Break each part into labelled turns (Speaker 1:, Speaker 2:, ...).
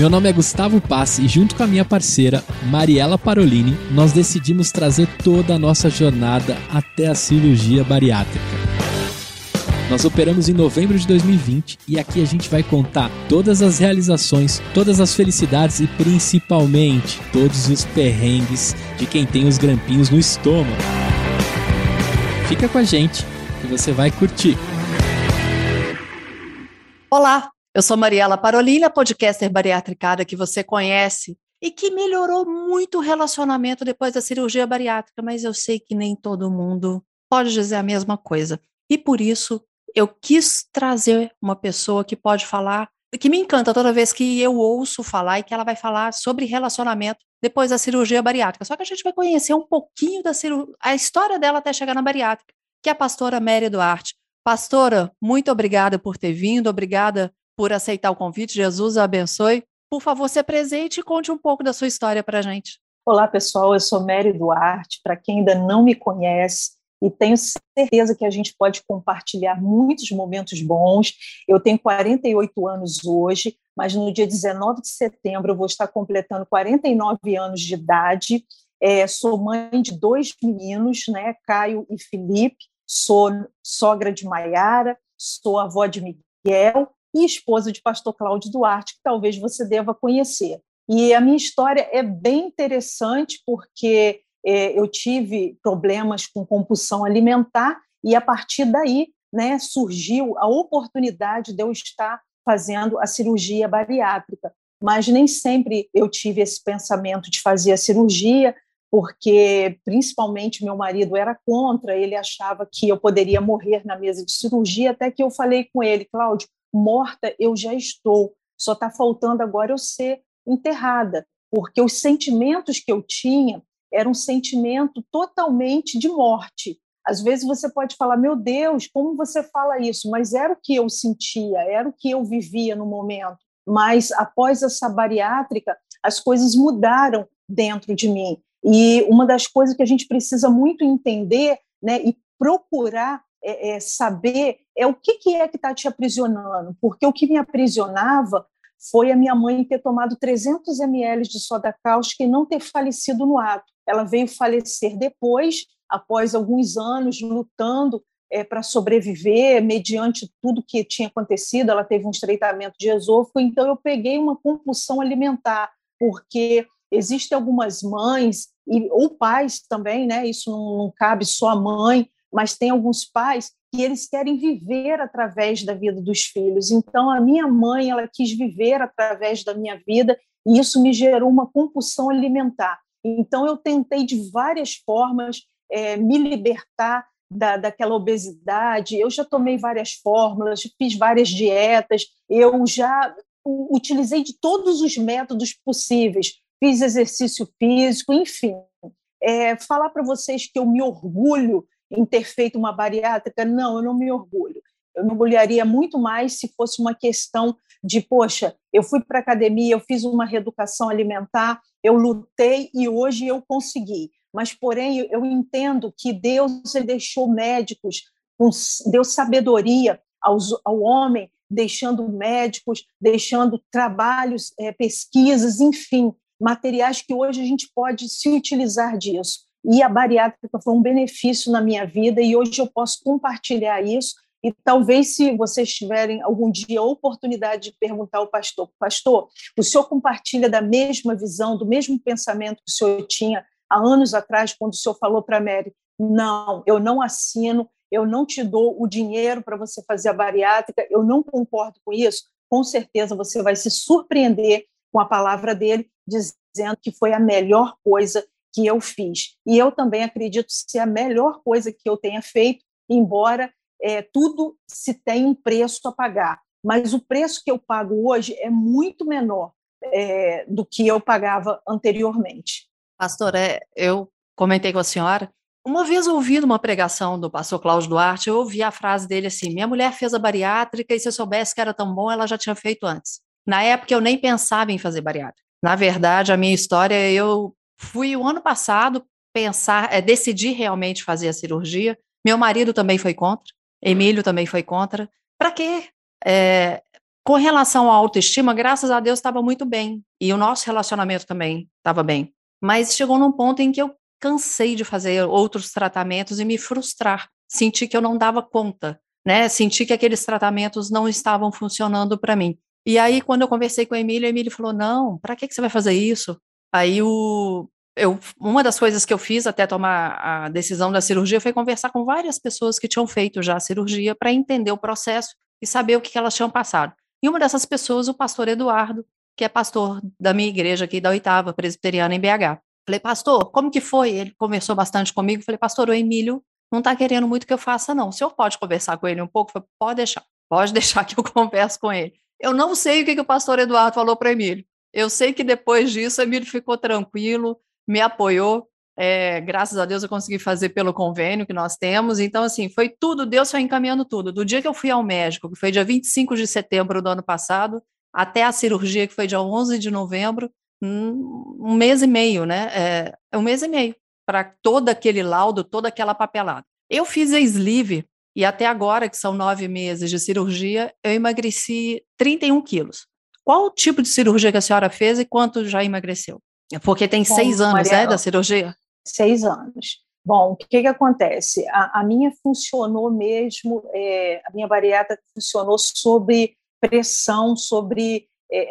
Speaker 1: Meu nome é Gustavo Passi e junto com a minha parceira Mariela Parolini, nós decidimos trazer toda a nossa jornada até a cirurgia bariátrica. Nós operamos em novembro de 2020 e aqui a gente vai contar todas as realizações, todas as felicidades e principalmente todos os perrengues de quem tem os grampinhos no estômago. Fica com a gente que você vai curtir.
Speaker 2: Olá, eu sou Mariela Parolina, podcaster bariátricada que você conhece e que melhorou muito o relacionamento depois da cirurgia bariátrica, mas eu sei que nem todo mundo pode dizer a mesma coisa. E por isso eu quis trazer uma pessoa que pode falar, que me encanta toda vez que eu ouço falar e que ela vai falar sobre relacionamento depois da cirurgia bariátrica. Só que a gente vai conhecer um pouquinho da cirurgia, a história dela até chegar na bariátrica, que é a pastora Mary Duarte. Pastora, muito obrigada por ter vindo, obrigada por aceitar o convite. Jesus a abençoe. Por favor, se apresente e conte um pouco da sua história para a gente.
Speaker 3: Olá, pessoal. Eu sou Mary Duarte. Para quem ainda não me conhece, e tenho certeza que a gente pode compartilhar muitos momentos bons. Eu tenho 48 anos hoje, mas no dia 19 de setembro eu vou estar completando 49 anos de idade. É, sou mãe de dois meninos, né, Caio e Felipe sou sogra de Maiara, sou avó de Miguel e esposa de pastor Cláudio Duarte, que talvez você deva conhecer. E a minha história é bem interessante porque é, eu tive problemas com compulsão alimentar e a partir daí né, surgiu a oportunidade de eu estar fazendo a cirurgia bariátrica. Mas nem sempre eu tive esse pensamento de fazer a cirurgia, porque principalmente meu marido era contra, ele achava que eu poderia morrer na mesa de cirurgia, até que eu falei com ele, Cláudio, morta eu já estou, só está faltando agora eu ser enterrada, porque os sentimentos que eu tinha eram um sentimento totalmente de morte. Às vezes você pode falar, meu Deus, como você fala isso? Mas era o que eu sentia, era o que eu vivia no momento. Mas após essa bariátrica, as coisas mudaram dentro de mim. E uma das coisas que a gente precisa muito entender né, e procurar é, é saber é o que, que é que está te aprisionando, porque o que me aprisionava foi a minha mãe ter tomado 300 ml de soda cáustica e não ter falecido no ato. Ela veio falecer depois, após alguns anos lutando é, para sobreviver, mediante tudo que tinha acontecido. Ela teve um estreitamento de esôfago, então eu peguei uma compulsão alimentar, porque Existem algumas mães e, ou pais também, né? Isso não, não cabe só a mãe, mas tem alguns pais que eles querem viver através da vida dos filhos. Então, a minha mãe, ela quis viver através da minha vida e isso me gerou uma compulsão alimentar. Então, eu tentei de várias formas é, me libertar da, daquela obesidade. Eu já tomei várias fórmulas, fiz várias dietas, eu já utilizei de todos os métodos possíveis fiz exercício físico, enfim. É, falar para vocês que eu me orgulho em ter feito uma bariátrica, não, eu não me orgulho. Eu me orgulharia muito mais se fosse uma questão de, poxa, eu fui para a academia, eu fiz uma reeducação alimentar, eu lutei e hoje eu consegui. Mas, porém, eu entendo que Deus deixou médicos, deu sabedoria aos, ao homem, deixando médicos, deixando trabalhos, é, pesquisas, enfim, materiais que hoje a gente pode se utilizar disso. E a bariátrica foi um benefício na minha vida e hoje eu posso compartilhar isso. E talvez, se vocês tiverem algum dia a oportunidade de perguntar ao pastor, pastor, o senhor compartilha da mesma visão, do mesmo pensamento que o senhor tinha há anos atrás, quando o senhor falou para a Mary: não, eu não assino, eu não te dou o dinheiro para você fazer a bariátrica, eu não concordo com isso. Com certeza você vai se surpreender com a palavra dele, dizendo que foi a melhor coisa que eu fiz. E eu também acredito ser a melhor coisa que eu tenha feito, embora é, tudo se tenha um preço a pagar. Mas o preço que eu pago hoje é muito menor é, do que eu pagava anteriormente.
Speaker 2: Pastor, é, eu comentei com a senhora, uma vez ouvindo uma pregação do pastor Cláudio Duarte, eu ouvi a frase dele assim: minha mulher fez a bariátrica e se eu soubesse que era tão bom, ela já tinha feito antes. Na época eu nem pensava em fazer bariátrica. Na verdade, a minha história, eu fui o ano passado pensar, é, decidir realmente fazer a cirurgia. Meu marido também foi contra, Emílio também foi contra. Para quê? É, com relação à autoestima, graças a Deus estava muito bem. E o nosso relacionamento também estava bem. Mas chegou num ponto em que eu cansei de fazer outros tratamentos e me frustrar. Senti que eu não dava conta, né? Senti que aqueles tratamentos não estavam funcionando para mim. E aí, quando eu conversei com o Emílio, o Emílio falou: Não, para que, que você vai fazer isso? Aí, o, eu, uma das coisas que eu fiz até tomar a decisão da cirurgia foi conversar com várias pessoas que tinham feito já a cirurgia para entender o processo e saber o que, elas tinham passado. E uma dessas pessoas, o pastor Eduardo, que é pastor da minha igreja aqui da oitava presbiteriana em BH. Falei, pastor, como que foi? Ele conversou bastante comigo. Falei, pastor, o Emílio não está querendo muito que eu faça, não. O senhor pode conversar com ele um pouco? Falei, pode deixar, pode deixar que eu converse com ele. Eu não sei o que, que o pastor Eduardo falou para o Emílio. Eu sei que depois disso, Emílio ficou tranquilo, me apoiou. É, graças a Deus eu consegui fazer pelo convênio que nós temos. Então, assim, foi tudo, Deus foi encaminhando tudo. Do dia que eu fui ao médico, que foi dia 25 de setembro do ano passado, até a cirurgia, que foi dia 11 de novembro, um mês e meio, né? É, é um mês e meio para todo aquele laudo, toda aquela papelada. Eu fiz a sleeve e até agora, que são nove meses de cirurgia, eu emagreci 31 quilos. Qual o tipo de cirurgia que a senhora fez e quanto já emagreceu? Porque tem Bom, seis anos, Mariana, é, da cirurgia?
Speaker 3: Seis anos. Bom, o que, que acontece? A, a minha funcionou mesmo, é, a minha bariátrica funcionou sobre pressão, sobre é,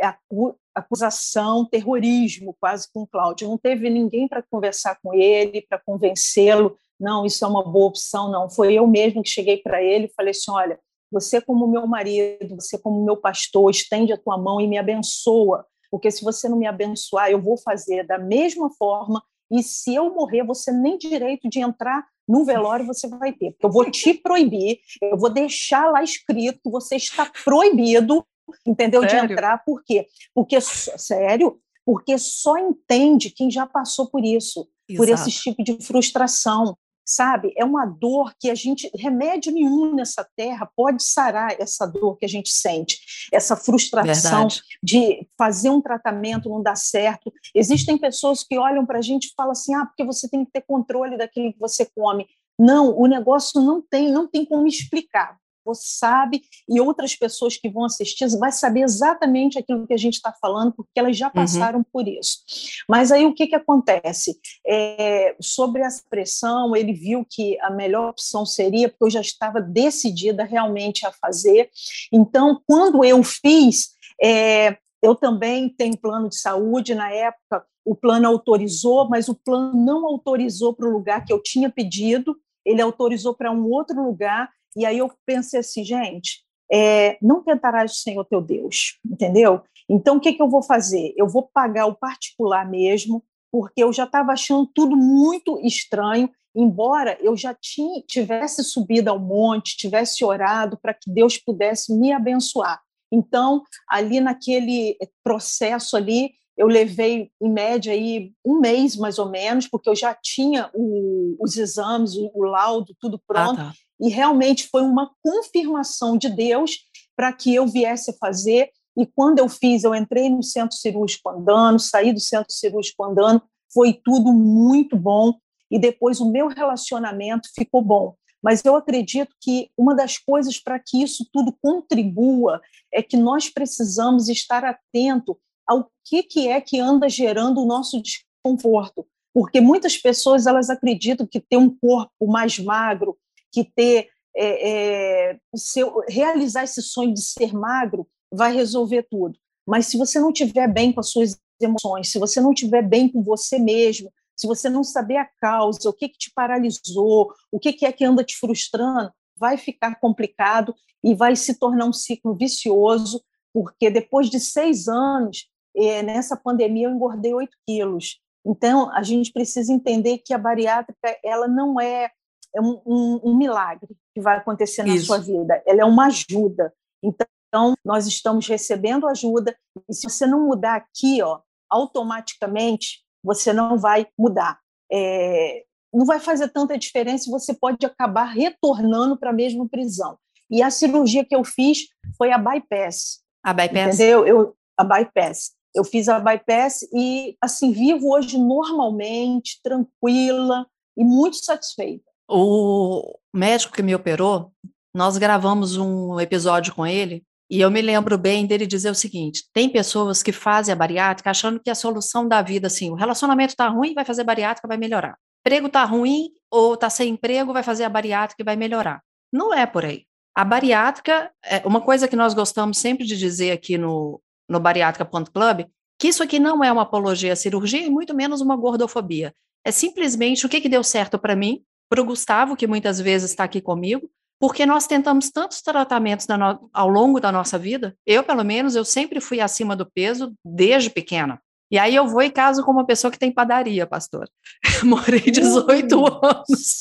Speaker 3: acusação, terrorismo, quase com o Cláudio. Não teve ninguém para conversar com ele, para convencê-lo. Não, isso é uma boa opção, não. Foi eu mesmo que cheguei para ele e falei assim: olha, você, como meu marido, você, como meu pastor, estende a tua mão e me abençoa, porque se você não me abençoar, eu vou fazer da mesma forma. E se eu morrer, você nem direito de entrar no velório você vai ter, porque eu vou te proibir, eu vou deixar lá escrito que você está proibido entendeu? Sério? De entrar, por quê? Porque, sério, porque só entende quem já passou por isso, Exato. por esse tipo de frustração, sabe? É uma dor que a gente, remédio nenhum nessa terra pode sarar essa dor que a gente sente, essa frustração Verdade. de fazer um tratamento não dar certo. Existem pessoas que olham para a gente e falam assim, ah, porque você tem que ter controle daquilo que você come. Não, o negócio não tem, não tem como explicar você sabe, e outras pessoas que vão assistir vai saber exatamente aquilo que a gente está falando, porque elas já uhum. passaram uhum. por isso. Mas aí o que, que acontece? É, sobre essa pressão, ele viu que a melhor opção seria, porque eu já estava decidida realmente a fazer. Então, quando eu fiz, é, eu também tenho plano de saúde, na época o plano autorizou, mas o plano não autorizou para o lugar que eu tinha pedido, ele autorizou para um outro lugar, e aí eu pensei assim, gente, é, não tentarás o Senhor teu Deus, entendeu? Então, o que, que eu vou fazer? Eu vou pagar o particular mesmo, porque eu já estava achando tudo muito estranho, embora eu já tinha, tivesse subido ao monte, tivesse orado para que Deus pudesse me abençoar. Então, ali naquele processo ali, eu levei, em média, aí, um mês mais ou menos, porque eu já tinha o, os exames, o, o, laudo, tudo ah, pronto. Ah, tá e realmente foi uma confirmação de Deus para que eu viesse fazer. E quando eu fiz, eu entrei no centro cirúrgico andando, saí do centro cirúrgico andando, foi tudo muito bom. E depois o meu relacionamento ficou bom. Mas eu acredito que uma das coisas para que isso tudo contribua é que nós precisamos estar atento ao que, que é que anda gerando o nosso desconforto. Porque muitas pessoas elas acreditam que ter um corpo mais magro, que ter é, é, seu, realizar esse sonho de ser magro vai resolver tudo. Mas se você não tiver bem com as suas emoções, se você não tiver bem com você mesmo, se você não saber a causa, o que, que te paralisou, o que, que é que anda te frustrando, vai ficar complicado e vai se tornar um ciclo vicioso, porque depois de seis anos, é, nessa pandemia, eu engordei 8 quilos. Então, a gente precisa entender que a bariátrica ela não é é um, um, um milagre que vai acontecer na Isso. sua vida, ela é uma ajuda. Então, nós estamos recebendo ajuda, e se você não mudar aqui, ó, automaticamente você não vai mudar. É, não vai fazer tanta diferença, você pode acabar retornando para a mesma prisão. E a cirurgia que eu fiz foi a bypass.
Speaker 2: A bypass?
Speaker 3: Entendeu? Eu, a bypass. Eu fiz a bypass e, assim, vivo hoje normalmente, tranquila e muito satisfeita.
Speaker 2: O médico que me operou, nós gravamos um episódio com ele E eu me lembro bem dele dizer o seguinte: tem pessoas que fazem a bariátrica achando que a solução da vida, assim, o relacionamento está ruim, vai fazer bariátrica, vai melhorar. O emprego está ruim ou está sem emprego, vai fazer a bariátrica e vai melhorar. Não é por aí. A bariátrica, é uma coisa que nós gostamos sempre de dizer aqui no, no bariátrica.club, que isso aqui não é uma apologia à cirurgia e muito menos uma gordofobia. É simplesmente o que, que deu certo para mim, para o Gustavo, que muitas vezes está aqui comigo, porque nós tentamos tantos tratamentos no, ao longo da nossa vida. Eu, pelo menos, eu sempre fui acima do peso desde pequena. E aí eu vou e caso com uma pessoa que tem padaria, pastor. Morei 18 anos.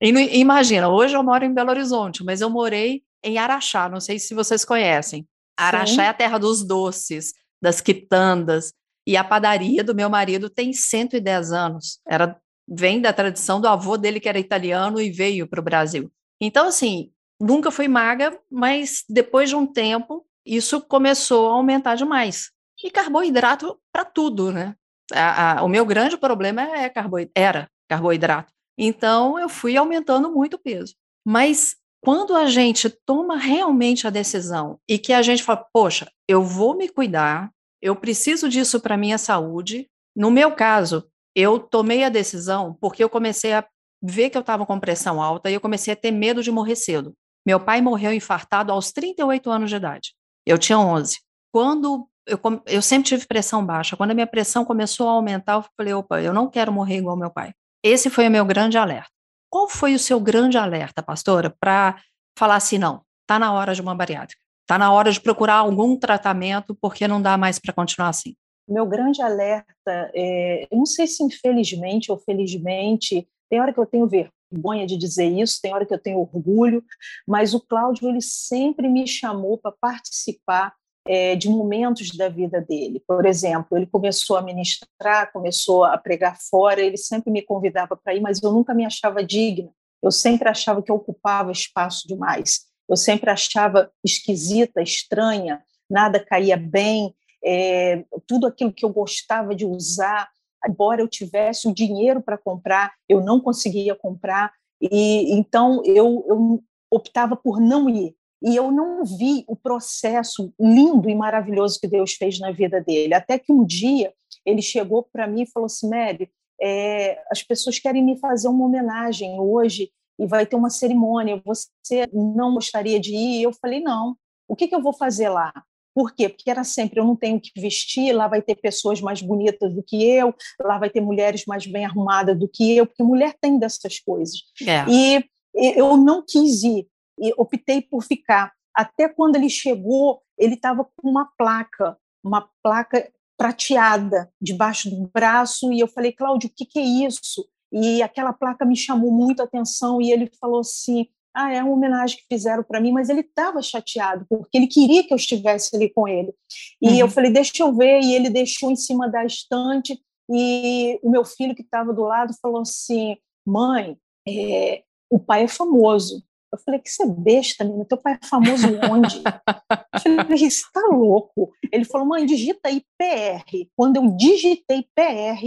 Speaker 2: E imagina, hoje eu moro em Belo Horizonte, mas eu morei em Araxá, não sei se vocês conhecem. Araxá Sim. é a terra dos doces, das quitandas, e a padaria do meu marido tem 110 anos. Era vem da tradição do avô dele que era italiano e veio para o Brasil. Então assim, nunca fui magra, mas depois de um tempo isso começou a aumentar demais. E carboidrato para tudo, né? A, a, o meu grande problema é carboidrato, era carboidrato. Então eu fui aumentando muito o peso. Mas quando a gente toma realmente a decisão e que a gente fala, poxa, eu vou me cuidar, eu preciso disso para minha saúde. No meu caso, eu tomei a decisão porque eu comecei a ver que eu estava com pressão alta e eu comecei a ter medo de morrer cedo. Meu pai morreu infartado aos 38 anos de idade. Eu tinha 11. Quando eu, eu sempre tive pressão baixa, quando a minha pressão começou a aumentar, eu falei, opa, eu não quero morrer igual meu pai. Esse foi o meu grande alerta. Qual foi o seu grande alerta, pastora, para falar assim, não, está na hora de uma bariátrica, está na hora de procurar algum tratamento porque não dá mais para continuar assim?
Speaker 3: Meu grande alerta, é, não sei se infelizmente ou felizmente, tem hora que eu tenho vergonha de dizer isso, tem hora que eu tenho orgulho, mas o Cláudio ele sempre me chamou para participar é, de momentos da vida dele. Por exemplo, ele começou a ministrar, começou a pregar fora, ele sempre me convidava para ir, mas eu nunca me achava digna. Eu sempre achava que eu ocupava espaço demais. Eu sempre achava esquisita, estranha, nada caía bem, é, tudo aquilo que eu gostava de usar, embora eu tivesse o dinheiro para comprar, eu não conseguia comprar. E então eu, eu optava por não ir e eu não vi o processo lindo e maravilhoso que Deus fez na vida dele. Até que um dia ele chegou para mim e falou assim: Mary, é, as pessoas querem me fazer uma homenagem hoje e vai ter uma cerimônia. Você não gostaria de ir? Eu falei: não. O que, que eu vou fazer lá? Por quê? Porque era sempre, eu não tenho que vestir, lá vai ter pessoas mais bonitas do que eu, lá vai ter mulheres mais bem arrumadas do que eu, porque mulher tem dessas coisas. É. E eu não quis ir e optei por ficar. Até quando ele chegou, ele estava com uma placa, uma placa prateada debaixo do braço, e eu falei, Cláudio, o que, que é isso? E aquela placa me chamou muito a atenção, e ele falou assim, ah, é uma homenagem que fizeram para mim, mas ele estava chateado, porque ele queria que eu estivesse ali com ele. E uhum. eu falei, deixa eu ver, e ele deixou em cima da estante, e o meu filho que estava do lado falou assim, mãe, é, o pai é famoso, eu falei, que você é besta, menina, teu pai é famoso onde? eu falei, você tá louco? Ele falou, mãe, digita aí PR. Quando eu digitei PR,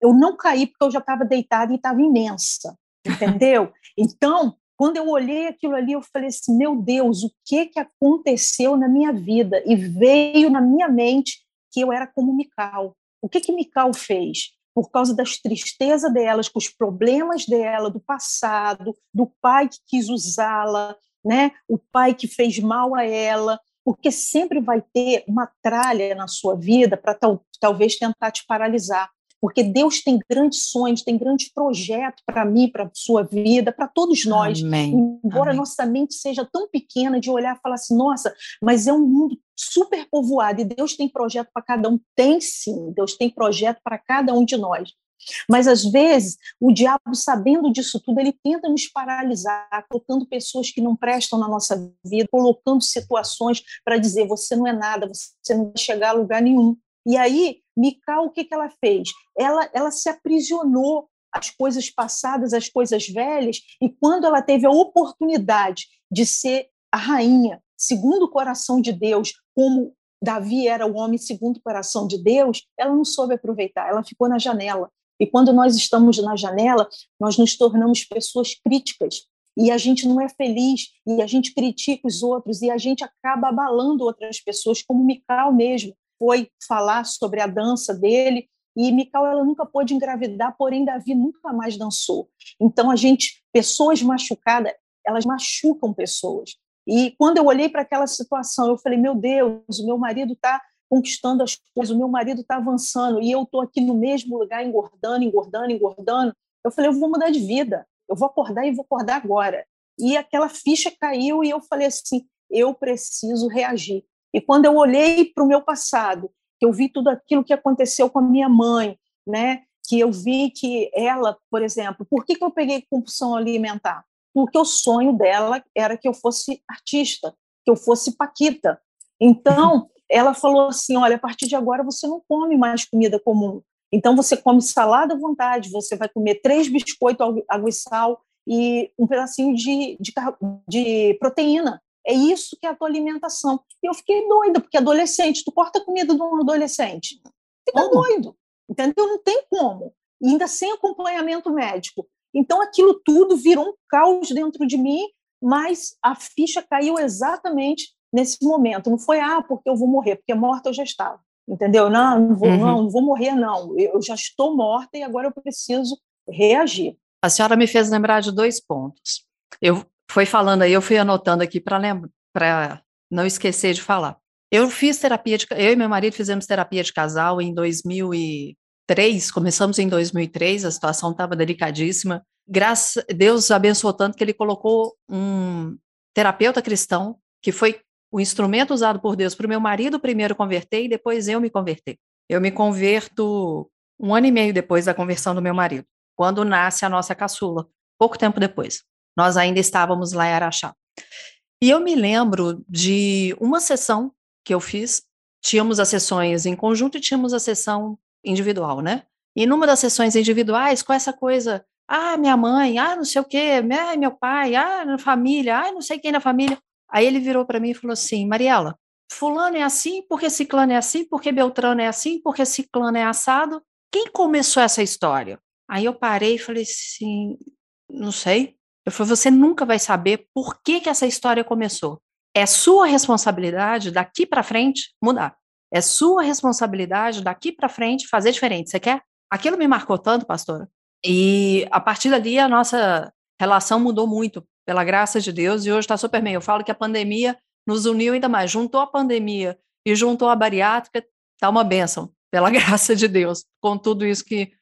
Speaker 3: eu não caí porque eu já estava deitada e estava imensa, entendeu? Então, quando eu olhei aquilo ali, eu falei assim, meu Deus, o que que aconteceu na minha vida? E veio na minha mente que eu era como Mical. O que que Mical fez? por causa das tristezas delas, com os problemas dela, do passado, do pai que quis usá-la, né? o pai que fez mal a ela, porque sempre vai ter uma tralha na sua vida para tal, talvez tentar te paralisar. Porque Deus tem grandes sonhos, tem grandes projetos para mim, para a sua vida, para todos nós. Amém. Embora Amém. nossa mente seja tão pequena de olhar e falar assim, nossa, mas é um mundo super povoado e Deus tem projeto para cada um. Tem sim, Deus tem projeto para cada um de nós. Mas às vezes o diabo, sabendo disso tudo, ele tenta nos paralisar, colocando pessoas que não prestam na nossa vida, colocando situações para dizer: você não é nada, você não vai chegar a lugar nenhum. E aí, Mical, o que, que ela fez? Ela, ela se aprisionou às coisas passadas, às coisas velhas, e quando ela teve a oportunidade de ser a rainha, segundo o coração de Deus, como Davi era o homem segundo o coração de Deus, ela não soube aproveitar, ela ficou na janela. E quando nós estamos na janela, nós nos tornamos pessoas críticas. e a gente não é feliz, e a gente critica os outros, e a gente acaba abalando outras pessoas, como o Mikal mesmo foi falar sobre a dança dele, e Mikal ela nunca pôde engravidar, porém Davi nunca mais dançou. Então a gente, pessoas machucadas, elas machucam pessoas. E quando eu olhei para aquela situação, eu falei: meu Deus, o meu marido está conquistando as coisas, o meu marido está avançando e eu estou aqui no mesmo lugar engordando, engordando, engordando. Eu falei: eu vou mudar de vida, eu vou acordar e vou acordar agora. E aquela ficha caiu e eu falei assim: eu preciso reagir. E quando eu olhei para o meu passado, que eu vi tudo aquilo que aconteceu com a minha mãe, né? Que eu vi que ela, por exemplo, por que, que eu peguei compulsão alimentar? Porque o sonho dela era que eu fosse artista, que eu fosse paquita. Então, ela falou assim: olha, a partir de agora você não come mais comida comum. Então, você come salada à vontade, você vai comer três biscoitos, água e sal e um pedacinho de, de, de proteína. É isso que é a tua alimentação. E eu fiquei doida, porque adolescente, tu corta a comida de um adolescente. Fica como? doido. Entendeu? Não tem como. E ainda sem acompanhamento médico. Então, aquilo tudo virou um caos dentro de mim, mas a ficha caiu exatamente nesse momento. Não foi, ah, porque eu vou morrer, porque morta eu já estava. Entendeu? Não, não vou, uhum. não, não vou morrer, não. Eu já estou morta e agora eu preciso reagir.
Speaker 2: A senhora me fez lembrar de dois pontos. Eu foi falando aí, eu fui anotando aqui para não esquecer de falar. Eu fiz terapia de, eu e meu marido fizemos terapia de casal em 2003, começamos em 2003, a situação estava delicadíssima. Graças Deus abençoou tanto que ele colocou um terapeuta cristão, que foi o instrumento usado por Deus para o meu marido primeiro converter e depois eu me converter. Eu me converto um ano e meio depois da conversão do meu marido, quando nasce a nossa caçula, pouco tempo depois. Nós ainda estávamos lá em Araxá. E eu me lembro de uma sessão que eu fiz, tínhamos as sessões em conjunto e tínhamos a sessão individual, né? E numa das sessões individuais, com essa coisa, ah, minha mãe, ah, não sei o quê, ah, meu pai, ah, família, ah, não sei quem na família. Aí ele virou para mim e falou assim: Mariela, Fulano é assim, porque Ciclano é assim, porque Beltrano é assim, porque Ciclano é assado. Quem começou essa história? Aí eu parei e falei assim: não sei. Eu falei, você nunca vai saber por que, que essa história começou. É sua responsabilidade daqui para frente mudar. É sua responsabilidade daqui para frente fazer diferente. Você quer? Aquilo me marcou tanto, pastora. E a partir dali a nossa relação mudou muito, pela graça de Deus, e hoje está super bem. Eu falo que a pandemia nos uniu ainda mais. Juntou a pandemia e juntou a bariátrica, está uma bênção, pela graça de Deus, com tudo isso que,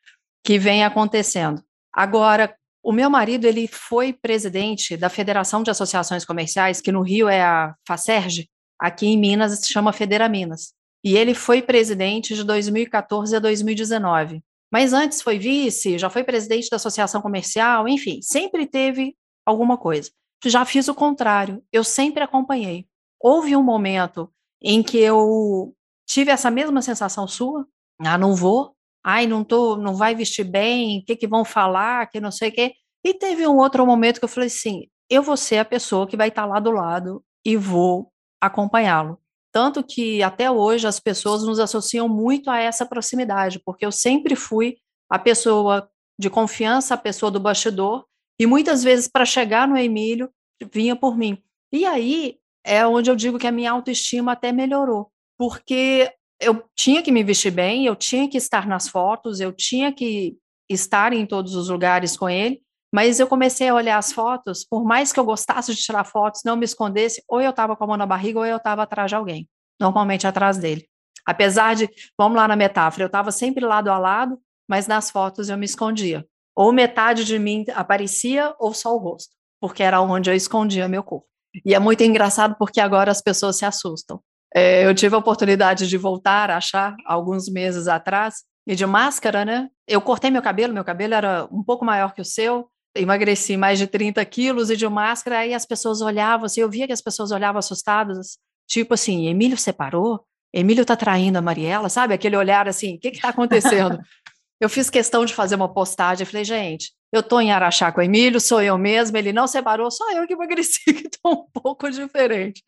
Speaker 2: que vem acontecendo. Agora, o meu marido, ele foi presidente da Federação de Associações Comerciais, que no Rio é a FACERG, aqui em Minas se chama Federa Minas. E ele foi presidente de 2014 a 2019. Mas antes foi vice, já foi presidente da Associação Comercial, enfim, sempre teve alguma coisa. Já fiz o contrário, eu sempre acompanhei. Houve um momento em que eu tive essa mesma sensação sua, ah, não vou, ai, não tô, não vai vestir bem, o que que vão falar, que não sei o quê. E teve um outro momento que eu falei assim, eu vou ser a pessoa que vai estar lá do lado e vou acompanhá-lo. Tanto que até hoje as pessoas nos associam muito a essa proximidade, porque eu sempre fui a pessoa de confiança, a pessoa do bastidor, e muitas vezes para chegar no Emílio vinha por mim. E aí é onde eu digo que a minha autoestima até melhorou, porque eu tinha que me vestir bem, eu tinha que estar nas fotos, eu tinha que estar em todos os lugares com ele, mas eu comecei a olhar as fotos, por mais que eu gostasse de tirar fotos, não me escondesse, ou eu estava com a mão na barriga ou eu estava atrás de alguém, normalmente atrás dele. Apesar de, vamos lá na metáfora, eu estava sempre lado a lado, mas nas fotos eu me escondia. Ou metade de mim aparecia, ou só o rosto, porque era onde eu escondia meu corpo. E é muito engraçado porque agora as pessoas se assustam. É, eu tive a oportunidade de voltar a achar alguns meses atrás, e de máscara, né? Eu cortei meu cabelo, meu cabelo era um pouco maior que o seu, emagreci mais de 30 quilos e de máscara, aí as pessoas olhavam, assim, eu via que as pessoas olhavam assustadas, tipo assim, Emílio separou? Emílio tá traindo a Mariela, sabe? Aquele olhar assim, o que que tá acontecendo? eu fiz questão de fazer uma postagem, falei, gente, eu tô em Araxá com o Emílio, sou eu mesma, ele não separou, só eu que emagreci, que tô um pouco diferente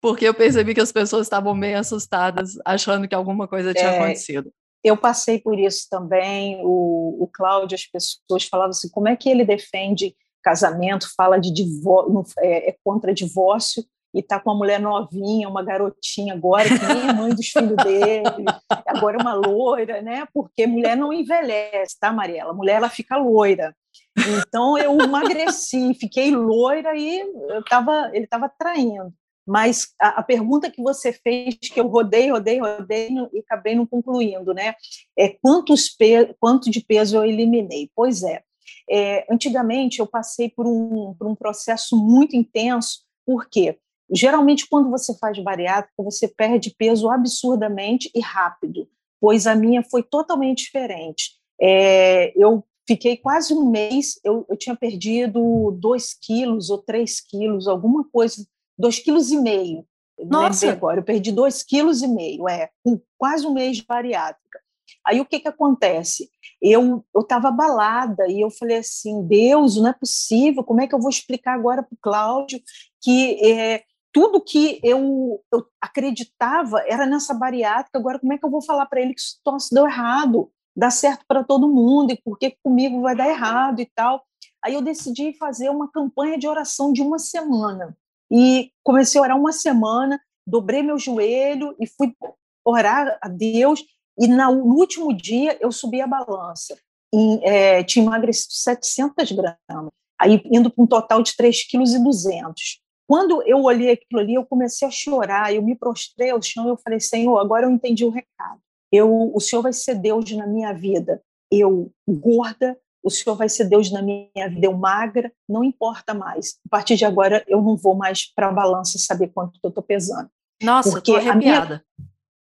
Speaker 2: porque eu percebi que as pessoas estavam meio assustadas, achando que alguma coisa tinha é, acontecido.
Speaker 3: Eu passei por isso também. O, o Cláudio, as pessoas falavam assim: como é que ele defende casamento, fala de divórcio, é, é contra divórcio, e tá com uma mulher novinha, uma garotinha agora, que nem a mãe dos filhos dele, agora é uma loira, né? Porque mulher não envelhece, tá, Mariela? Mulher, ela fica loira. Então, eu emagreci, fiquei loira e eu tava, ele estava traindo. Mas a, a, pergunta que você fez, que eu rodei, rodei, rodei e acabei não concluindo, né? É quantos quanto de peso eu eliminei? Pois é, é antigamente eu passei por um, por um processo muito intenso, porque geralmente quando você faz bariátrica, você perde peso absurdamente e rápido, pois a minha foi totalmente diferente. É, eu fiquei quase um mês, eu, eu tinha perdido dois quilos ou três quilos, alguma coisa dois quilos e meio.
Speaker 2: Nossa!
Speaker 3: Agora, eu perdi dois quilos e meio, é, com quase um mês de bariátrica. Aí o que que acontece? Eu eu estava abalada e eu falei assim, Deus, não é possível. Como é que eu vou explicar agora para o Cláudio que é, tudo que eu, eu acreditava era nessa bariátrica? Agora como é que eu vou falar para ele que isso deu errado, dá certo para todo mundo e por que comigo vai dar errado e tal? Aí eu decidi fazer uma campanha de oração de uma semana. E comecei a orar uma semana, dobrei meu joelho e fui orar a Deus. E no último dia eu subi a balança. E, é, tinha emagrecido 700 gramas, aí indo para um total de 3,2 kg. Quando eu olhei aquilo ali, eu comecei a chorar, eu me prostrei ao chão e eu falei, Senhor, agora eu entendi o recado. Eu, o Senhor vai ser Deus na minha vida. Eu, gorda, o Senhor vai ser Deus na minha vida, eu magra, não importa mais. A partir de agora, eu não vou mais para a balança saber quanto eu estou pesando.
Speaker 2: Nossa, Porque arrepiada.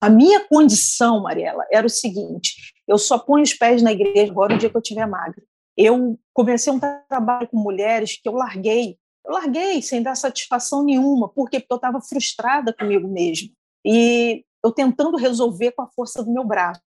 Speaker 3: A minha, a minha condição, Mariela, era o seguinte: eu só ponho os pés na igreja agora no dia que eu estiver magra. Eu comecei um trabalho com mulheres que eu larguei. Eu larguei sem dar satisfação nenhuma. Por quê? Porque eu estava frustrada comigo mesma. E eu tentando resolver com a força do meu braço.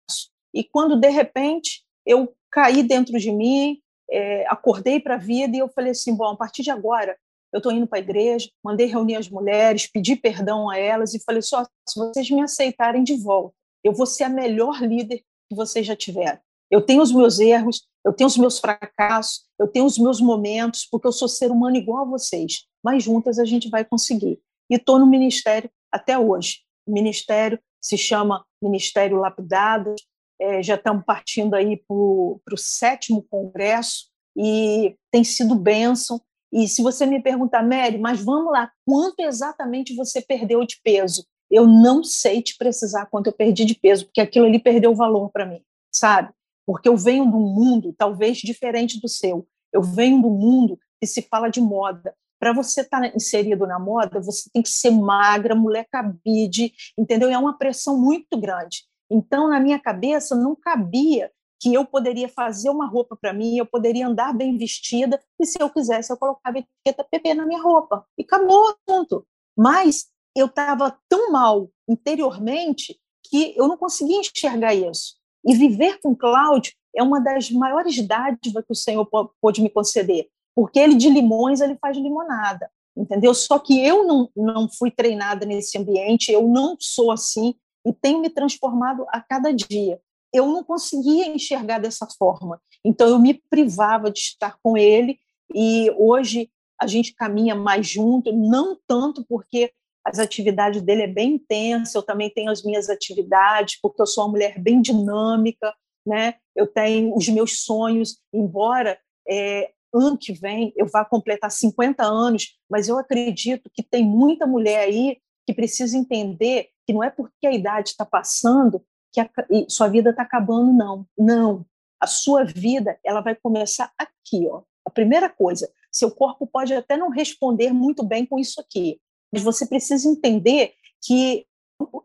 Speaker 3: E quando, de repente, eu caí dentro de mim, é, acordei para a vida e eu falei assim: bom, a partir de agora eu estou indo para a igreja, mandei reunir as mulheres, pedi perdão a elas e falei: só se vocês me aceitarem de volta, eu vou ser a melhor líder que vocês já tiveram. Eu tenho os meus erros, eu tenho os meus fracassos, eu tenho os meus momentos, porque eu sou ser humano igual a vocês, mas juntas a gente vai conseguir. E estou no ministério até hoje. O ministério se chama Ministério Lapidados, é, já estamos partindo aí para o sétimo congresso e tem sido bênção. E se você me perguntar, Mary, mas vamos lá, quanto exatamente você perdeu de peso? Eu não sei te precisar quanto eu perdi de peso, porque aquilo ali perdeu valor para mim, sabe? Porque eu venho de um mundo talvez diferente do seu. Eu venho do mundo que se fala de moda. Para você estar tá inserido na moda, você tem que ser magra, mulher cabide, entendeu? E é uma pressão muito grande. Então, na minha cabeça, não cabia que eu poderia fazer uma roupa para mim, eu poderia andar bem vestida, e se eu quisesse, eu colocava etiqueta PP na minha roupa. E acabou, ponto. Mas eu estava tão mal interiormente que eu não conseguia enxergar isso. E viver com Cláudio é uma das maiores dádivas que o Senhor pôde me conceder, porque ele de limões ele faz limonada, entendeu? Só que eu não, não fui treinada nesse ambiente, eu não sou assim, e tenho me transformado a cada dia. Eu não conseguia enxergar dessa forma, então eu me privava de estar com ele e hoje a gente caminha mais junto, não tanto porque as atividades dele é bem intensa, eu também tenho as minhas atividades, porque eu sou uma mulher bem dinâmica, né? Eu tenho os meus sonhos, embora é, ano que vem eu vá completar 50 anos, mas eu acredito que tem muita mulher aí que precisa entender que não é porque a idade está passando que a, sua vida está acabando, não. Não. A sua vida ela vai começar aqui. Ó. A primeira coisa, seu corpo pode até não responder muito bem com isso aqui, mas você precisa entender que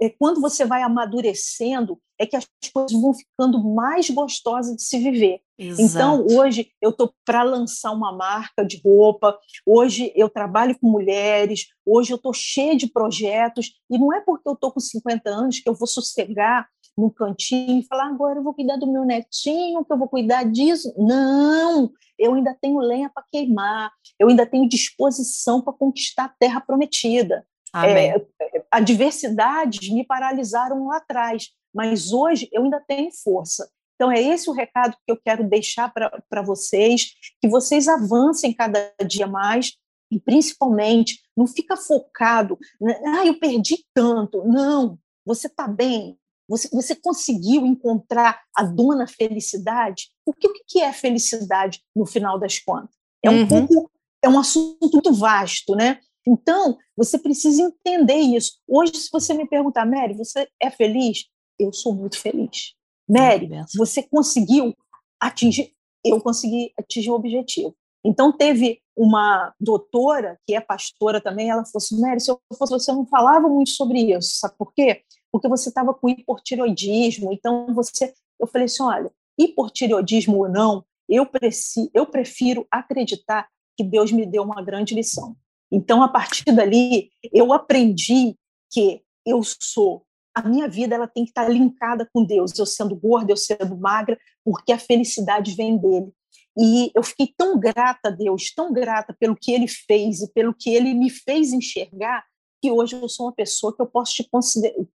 Speaker 3: é, quando você vai amadurecendo, é que as coisas vão ficando mais gostosas de se viver. Então, Exato. Então, hoje eu estou para lançar uma marca de roupa, hoje eu trabalho com mulheres, hoje eu estou cheia de projetos, e não é porque eu estou com 50 anos que eu vou sossegar num cantinho e falar agora eu vou cuidar do meu netinho, que eu vou cuidar disso. Não, eu ainda tenho lenha para queimar, eu ainda tenho disposição para conquistar a terra prometida. É, adversidades me paralisaram lá atrás, mas hoje eu ainda tenho força. Então, é esse o recado que eu quero deixar para vocês, que vocês avancem cada dia mais e, principalmente, não fica focado, ah, eu perdi tanto. Não, você está bem, você, você, conseguiu encontrar a dona felicidade? Porque o que é felicidade no final das contas? É um uhum. pouco, é um assunto muito vasto, né? Então, você precisa entender isso. Hoje, se você me perguntar, Mary, você é feliz? Eu sou muito feliz. Mary, você conseguiu atingir? Eu consegui atingir o objetivo. Então, teve uma doutora, que é pastora também, ela falou assim, Mary, se eu fosse você, eu não falava muito sobre isso, sabe por quê? Porque você estava com hiportiroidismo, então você... Eu falei assim, olha, hiportiroidismo ou não, eu, preci, eu prefiro acreditar que Deus me deu uma grande lição. Então, a partir dali, eu aprendi que eu sou a minha vida ela tem que estar linkada com Deus, eu sendo gorda, eu sendo magra, porque a felicidade vem dele. E eu fiquei tão grata a Deus, tão grata pelo que ele fez e pelo que ele me fez enxergar, que hoje eu sou uma pessoa que eu posso te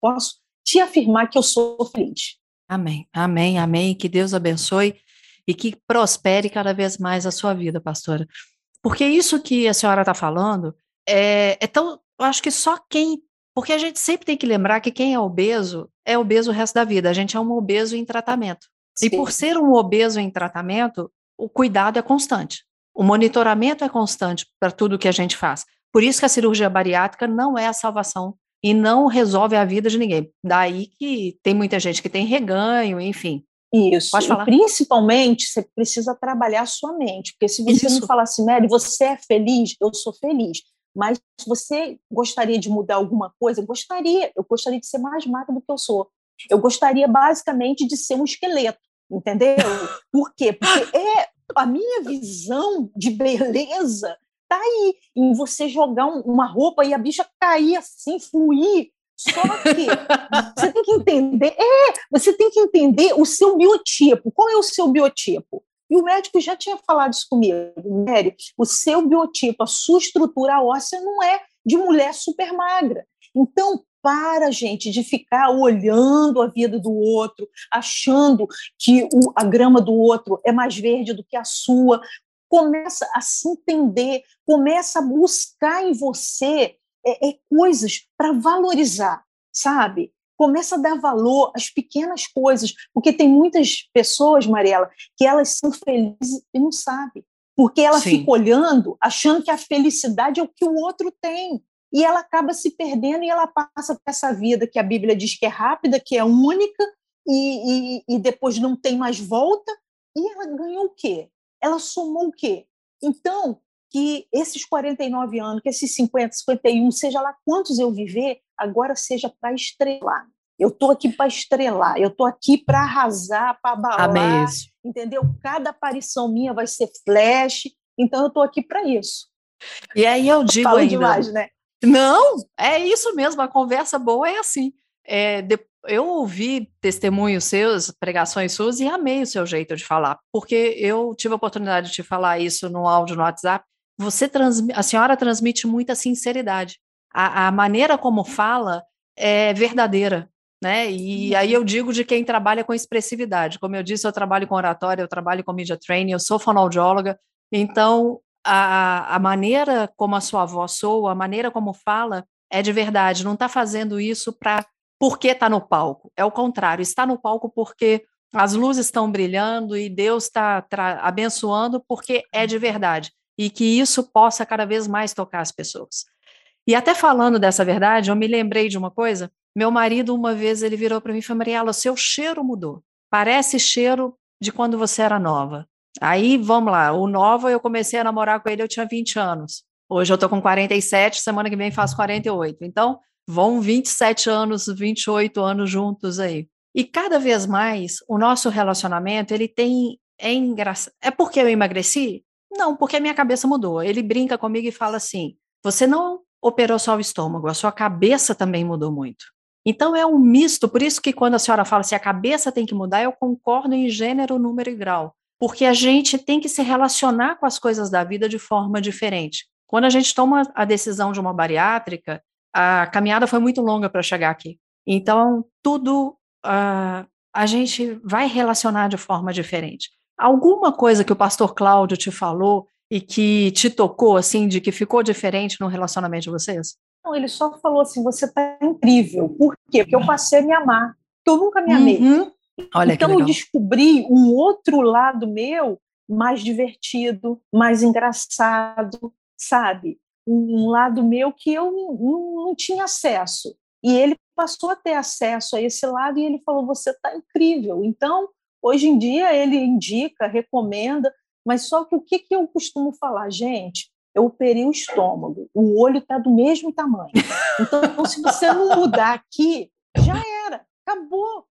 Speaker 3: posso te afirmar que eu sou feliz.
Speaker 2: Amém, amém, amém. Que Deus abençoe e que prospere cada vez mais a sua vida, pastora. Porque isso que a senhora está falando é, é tão. Eu acho que só quem. Porque a gente sempre tem que lembrar que quem é obeso é obeso o resto da vida. A gente é um obeso em tratamento. Sim. E por ser um obeso em tratamento, o cuidado é constante. O monitoramento é constante para tudo que a gente faz. Por isso que a cirurgia bariátrica não é a salvação e não resolve a vida de ninguém. Daí que tem muita gente que tem reganho, enfim.
Speaker 3: Isso. Pode falar. E principalmente, você precisa trabalhar a sua mente, porque se você Isso. não falar assim, Mary, você é feliz, eu sou feliz, mas você gostaria de mudar alguma coisa? Gostaria, eu gostaria de ser mais magra do que eu sou. Eu gostaria basicamente de ser um esqueleto, entendeu? Por quê? Porque é a minha visão de beleza tá aí em você jogar uma roupa e a bicha cair assim, fluir só que você tem que entender, é, você tem que entender o seu biotipo. Qual é o seu biotipo? E o médico já tinha falado isso comigo, Mary, o seu biotipo, a sua estrutura óssea não é de mulher super magra. Então, para, gente, de ficar olhando a vida do outro, achando que o, a grama do outro é mais verde do que a sua. Começa a se entender, começa a buscar em você é, é coisas para valorizar, sabe? Começa a dar valor às pequenas coisas, porque tem muitas pessoas, Mariela, que elas são felizes e não sabem, porque ela Sim. fica olhando, achando que a felicidade é o que o outro tem, e ela acaba se perdendo e ela passa por essa vida que a Bíblia diz que é rápida, que é única, e, e, e depois não tem mais volta, e ela ganhou o quê? Ela somou o quê? Então, que esses 49 anos, que esses 50, 51, seja lá quantos eu viver, agora seja para estrelar. Eu estou aqui para estrelar, eu estou aqui para arrasar, para abalar, entendeu? Cada aparição minha vai ser flash, então eu estou aqui para isso.
Speaker 2: E aí eu digo Falo ainda... demais, né? Não, é isso mesmo, a conversa boa é assim. É, de, eu ouvi testemunhos seus, pregações suas, e amei o seu jeito de falar, porque eu tive a oportunidade de te falar isso no áudio no WhatsApp, você a senhora transmite muita sinceridade. A, a, maneira como fala é verdadeira, né? E uhum. aí eu digo de quem trabalha com expressividade. Como eu disse, eu trabalho com oratória, eu trabalho com media training, eu sou fonoaudióloga. Então, a, a maneira como a sua voz soa, a maneira como fala, é de verdade. Não está fazendo isso para porque está no palco. É o contrário, está no palco porque as luzes estão brilhando e Deus está abençoando porque é de verdade e que isso possa cada vez mais tocar as pessoas. E até falando dessa verdade, eu me lembrei de uma coisa. Meu marido, uma vez, ele virou para mim e falou: Mariela, seu cheiro mudou. Parece cheiro de quando você era nova. Aí, vamos lá, o nova, eu comecei a namorar com ele, eu tinha 20 anos. Hoje eu tô com 47, semana que vem faço 48. Então, vão 27 anos, 28 anos juntos aí. E cada vez mais, o nosso relacionamento, ele tem é engraçado. É porque eu emagreci? Não, porque a minha cabeça mudou. Ele brinca comigo e fala assim: você não operou só o estômago, a sua cabeça também mudou muito. Então é um misto, por isso que quando a senhora fala se assim, a cabeça tem que mudar, eu concordo em gênero, número e grau, porque a gente tem que se relacionar com as coisas da vida de forma diferente. Quando a gente toma a decisão de uma bariátrica, a caminhada foi muito longa para chegar aqui. Então tudo uh, a gente vai relacionar de forma diferente. Alguma coisa que o pastor Cláudio te falou e que te tocou, assim, de que ficou diferente no relacionamento de vocês?
Speaker 3: Não, ele só falou assim: você tá incrível. Por quê? Porque eu passei a me amar. Eu nunca me amei.
Speaker 2: Uhum. Olha
Speaker 3: então eu descobri um outro lado meu mais divertido, mais engraçado, sabe? Um lado meu que eu não, não tinha acesso. E ele passou a ter acesso a esse lado e ele falou: Você está incrível. Então, hoje em dia, ele indica, recomenda, mas só que o que, que eu costumo falar, gente? Eu operei o estômago, o olho está do mesmo tamanho. Então, se você não mudar aqui, já era, acabou.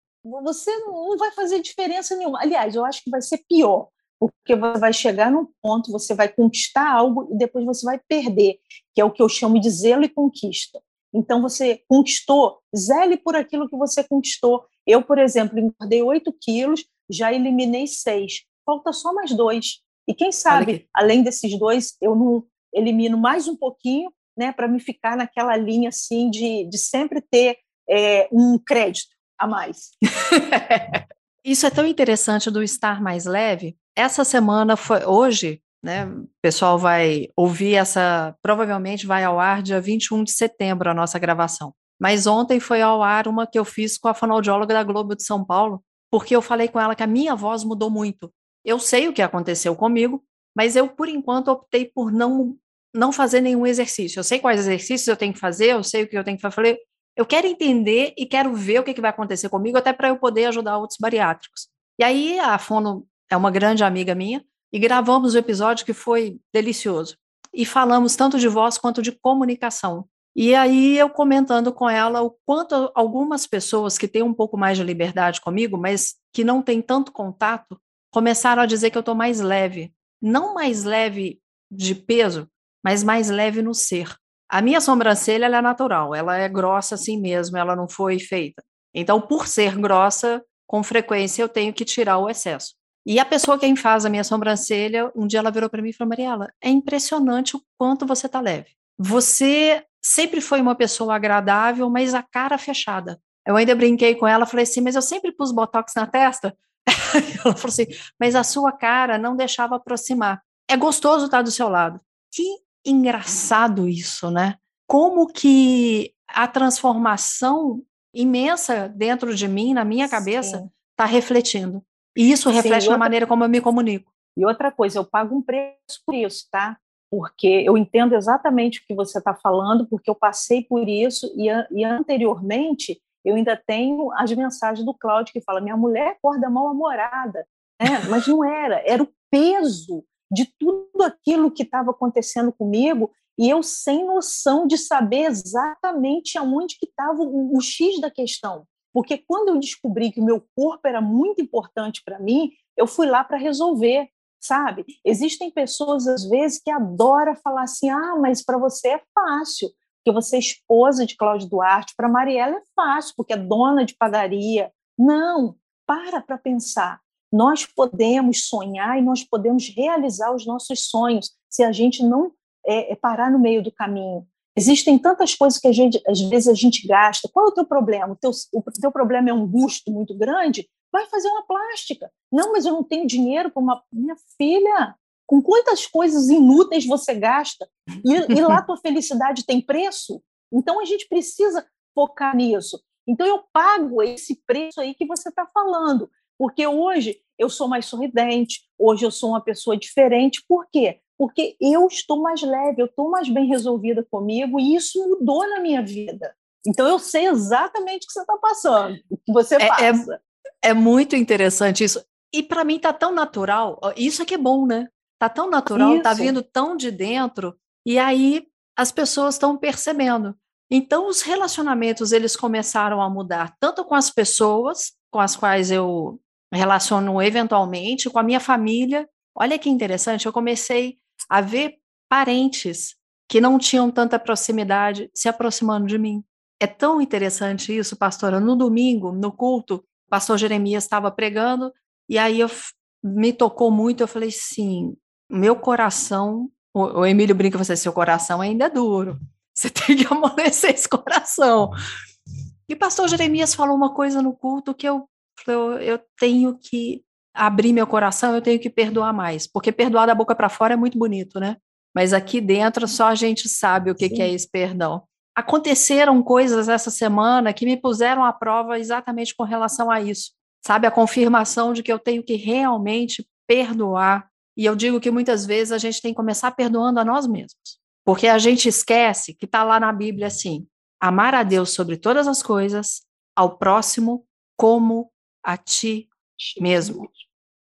Speaker 3: Você não vai fazer diferença nenhuma. Aliás, eu acho que vai ser pior, porque você vai chegar num ponto, você vai conquistar algo e depois você vai perder, que é o que eu chamo de zelo e conquista. Então, você conquistou, zele por aquilo que você conquistou. Eu, por exemplo, engordei 8 quilos, já eliminei 6. Falta só mais dois. E quem sabe, além desses dois, eu não elimino mais um pouquinho, né, para me ficar naquela linha assim de, de sempre ter é, um crédito a mais.
Speaker 2: Isso é tão interessante do estar mais leve. Essa semana foi hoje, né? O pessoal vai ouvir essa, provavelmente vai ao ar dia 21 de setembro a nossa gravação. Mas ontem foi ao ar uma que eu fiz com a fonoaudióloga da Globo de São Paulo, porque eu falei com ela que a minha voz mudou muito. Eu sei o que aconteceu comigo, mas eu, por enquanto, optei por não, não fazer nenhum exercício. Eu sei quais exercícios eu tenho que fazer, eu sei o que eu tenho que fazer. Eu quero entender e quero ver o que, que vai acontecer comigo, até para eu poder ajudar outros bariátricos. E aí a Fono é uma grande amiga minha, e gravamos o episódio que foi delicioso. E falamos tanto de voz quanto de comunicação. E aí eu comentando com ela o quanto algumas pessoas que têm um pouco mais de liberdade comigo, mas que não têm tanto contato, começaram a dizer que eu estou mais leve. Não mais leve de peso, mas mais leve no ser. A minha sobrancelha é natural, ela é grossa assim mesmo, ela não foi feita. Então, por ser grossa, com frequência eu tenho que tirar o excesso. E a pessoa quem faz a minha sobrancelha, um dia ela virou para mim e falou: Mariela, é impressionante o quanto você tá leve. Você sempre foi uma pessoa agradável, mas a cara fechada. Eu ainda brinquei com ela, falei assim, mas eu sempre pus botox na testa. ela falou assim, mas a sua cara não deixava aproximar. É gostoso estar do seu lado. Que engraçado isso, né? Como que a transformação imensa dentro de mim, na minha cabeça, está refletindo. E isso reflete Sim, outra... na maneira como eu me comunico.
Speaker 3: E outra coisa, eu pago um preço por isso, tá? Porque eu entendo exatamente o que você está falando, porque eu passei por isso e, e anteriormente eu ainda tenho as mensagens do Cláudio que fala: minha mulher acorda mal-amorada. Né? Mas não era, era o peso de tudo aquilo que estava acontecendo comigo e eu sem noção de saber exatamente aonde que estava o, o X da questão. Porque quando eu descobri que o meu corpo era muito importante para mim, eu fui lá para resolver, sabe? Existem pessoas, às vezes, que adoram falar assim: ah, mas para você é fácil, porque você é esposa de Cláudio Duarte, para Mariela é fácil, porque é dona de padaria. Não, para para pensar. Nós podemos sonhar e nós podemos realizar os nossos sonhos se a gente não é, é parar no meio do caminho. Existem tantas coisas que gente, às vezes a gente gasta. Qual é o teu problema? O teu, o teu problema é um busto muito grande? Vai fazer uma plástica. Não, mas eu não tenho dinheiro para uma. Minha filha, com quantas coisas inúteis você gasta? E, e lá tua felicidade tem preço? Então a gente precisa focar nisso. Então eu pago esse preço aí que você está falando, porque hoje eu sou mais sorridente, hoje eu sou uma pessoa diferente. Por quê? porque eu estou mais leve, eu estou mais bem resolvida comigo e isso mudou na minha vida. Então eu sei exatamente o que você está passando, o que você é,
Speaker 2: passa. É, é muito interessante isso. E para mim tá tão natural, isso é que é bom, né? Tá tão natural, tá isso. tá vindo tão de dentro, e aí as pessoas estão percebendo. Então os relacionamentos eles começaram a mudar, tanto com as pessoas com as quais eu relaciono eventualmente, com a minha família. Olha que interessante, eu comecei a ver parentes que não tinham tanta proximidade se aproximando de mim. É tão interessante isso, pastora. No domingo, no culto, pastor Jeremias estava pregando e aí eu, me tocou muito. Eu falei, sim, meu coração. O, o Emílio brinca, você, seu coração ainda é duro. Você tem que amolecer esse coração. E o pastor Jeremias falou uma coisa no culto que eu eu, eu tenho que abrir meu coração, eu tenho que perdoar mais, porque perdoar da boca para fora é muito bonito, né? Mas aqui dentro só a gente sabe o que, que é esse perdão. Aconteceram coisas essa semana que me puseram à prova exatamente com relação a isso. Sabe, a confirmação de que eu tenho que realmente perdoar. E eu digo que muitas vezes a gente tem que começar perdoando a nós mesmos. Porque a gente esquece que está lá na Bíblia assim: amar a Deus sobre todas as coisas, ao próximo como a ti mesmo.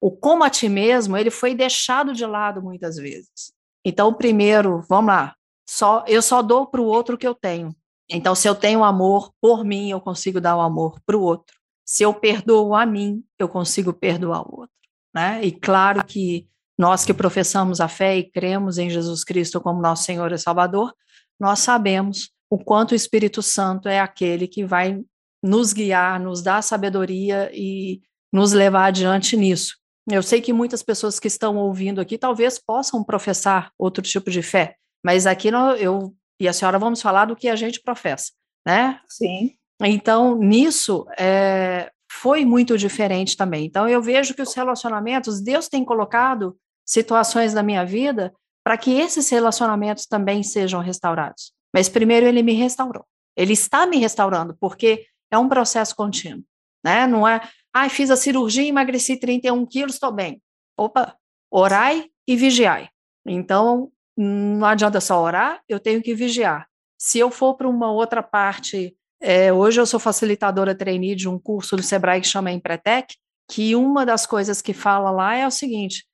Speaker 2: O como a ti mesmo, ele foi deixado de lado muitas vezes. Então, primeiro, vamos lá, só eu só dou para o outro o que eu tenho. Então, se eu tenho amor por mim, eu consigo dar o amor para o outro. Se eu perdoo a mim, eu consigo perdoar o outro. Né? E claro que nós que professamos a fé e cremos em Jesus Cristo como nosso Senhor e Salvador, nós sabemos o quanto o Espírito Santo é aquele que vai nos guiar, nos dar sabedoria e nos levar adiante nisso. Eu sei que muitas pessoas que estão ouvindo aqui talvez possam professar outro tipo de fé, mas aqui eu e a senhora vamos falar do que a gente professa, né?
Speaker 3: Sim.
Speaker 2: Então, nisso, é, foi muito diferente também. Então, eu vejo que os relacionamentos, Deus tem colocado situações na minha vida para que esses relacionamentos também sejam restaurados. Mas primeiro ele me restaurou. Ele está me restaurando, porque é um processo contínuo, né? Não é, ah, fiz a cirurgia, emagreci 31 quilos, estou bem. Opa, orai e vigiai. Então, não adianta só orar, eu tenho que vigiar. Se eu for para uma outra parte, é, hoje eu sou facilitadora trainee de um curso do Sebrae que chama Empretec, que uma das coisas que fala lá é o seguinte: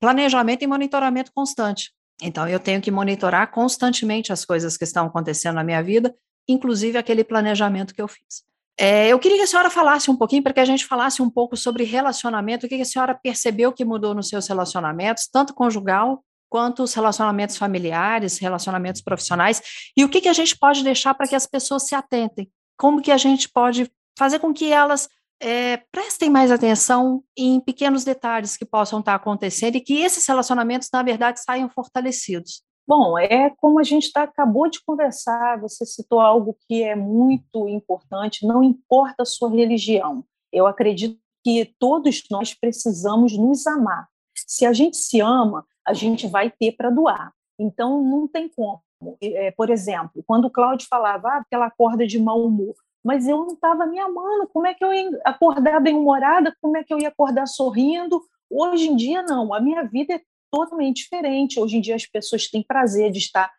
Speaker 2: planejamento e monitoramento constante. Então, eu tenho que monitorar constantemente as coisas que estão acontecendo na minha vida, inclusive aquele planejamento que eu fiz. É, eu queria que a senhora falasse um pouquinho, para que a gente falasse um pouco sobre relacionamento, o que a senhora percebeu que mudou nos seus relacionamentos, tanto conjugal quanto os relacionamentos familiares, relacionamentos profissionais, e o que, que a gente pode deixar para que as pessoas se atentem, como que a gente pode fazer com que elas é, prestem mais atenção em pequenos detalhes que possam estar acontecendo e que esses relacionamentos, na verdade, saiam fortalecidos.
Speaker 3: Bom, é como a gente tá, acabou de conversar, você citou algo que é muito importante, não importa a sua religião. Eu acredito que todos nós precisamos nos amar. Se a gente se ama, a gente vai ter para doar. Então, não tem como. É, por exemplo, quando o Cláudio falava ah, que ela acorda de mau humor, mas eu não estava me amando, como é que eu ia acordar bem-humorada, como é que eu ia acordar sorrindo? Hoje em dia, não, a minha vida é totalmente diferente. Hoje em dia as pessoas têm prazer de estar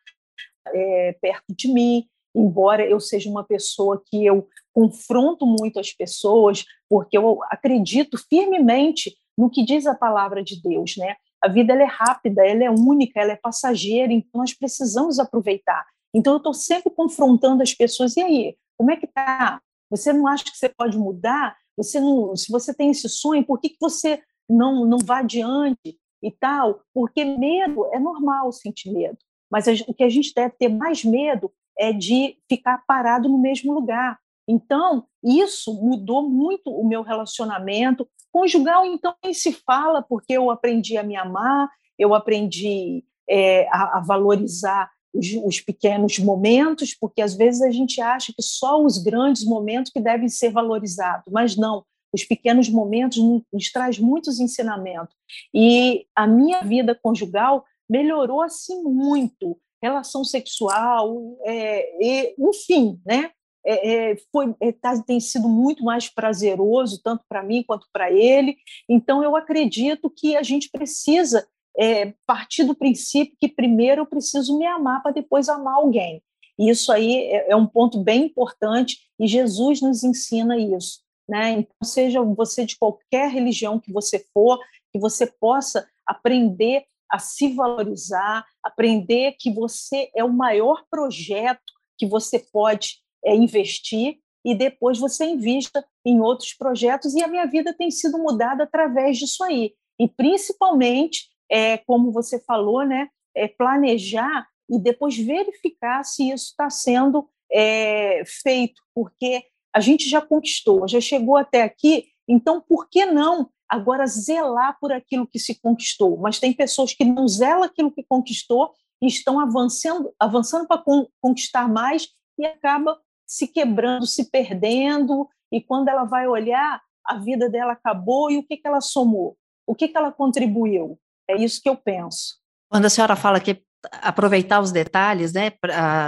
Speaker 3: é, perto de mim, embora eu seja uma pessoa que eu confronto muito as pessoas, porque eu acredito firmemente no que diz a palavra de Deus, né? A vida ela é rápida, ela é única, ela é passageira, então nós precisamos aproveitar. Então eu estou sempre confrontando as pessoas. E aí, como é que tá? Você não acha que você pode mudar? Você não, se você tem esse sonho, por que, que você não não vai adiante? e tal, porque medo é normal sentir medo, mas o que a gente deve ter mais medo é de ficar parado no mesmo lugar. Então, isso mudou muito o meu relacionamento. Conjugal, então, nem se fala, porque eu aprendi a me amar, eu aprendi é, a, a, valorizar os, os, pequenos momentos, porque às vezes a gente acha que só os grandes momentos que devem ser valorizados, mas não os pequenos momentos nos traz muitos ensinamentos. E a minha vida conjugal melhorou assim muito, relação sexual, é, e, enfim, né? É, é, foi, é, tá, tem sido muito mais prazeroso, tanto para mim quanto para ele. Então, eu acredito que a gente precisa é, partir do princípio que primeiro eu preciso me amar para depois amar alguém. Isso aí é, é um ponto bem importante e Jesus nos ensina isso. Né? Então, seja você de qualquer religião que você for, que você possa aprender a se valorizar, aprender que você é o maior projeto que você pode é, investir e depois você invista em outros projetos. E a minha vida tem sido mudada através disso aí. E principalmente, é, como você falou, né, é, planejar e depois verificar se isso está sendo é, feito, porque a gente já conquistou, já chegou até aqui, então por que não agora zelar por aquilo que se conquistou? Mas tem pessoas que não zelam aquilo que conquistou e estão avançando, avançando para conquistar mais e acaba se quebrando, se perdendo, e quando ela vai olhar, a vida dela acabou e o que, que ela somou? O que, que ela contribuiu? É isso que eu penso.
Speaker 2: Quando a senhora fala que aproveitar os detalhes, né,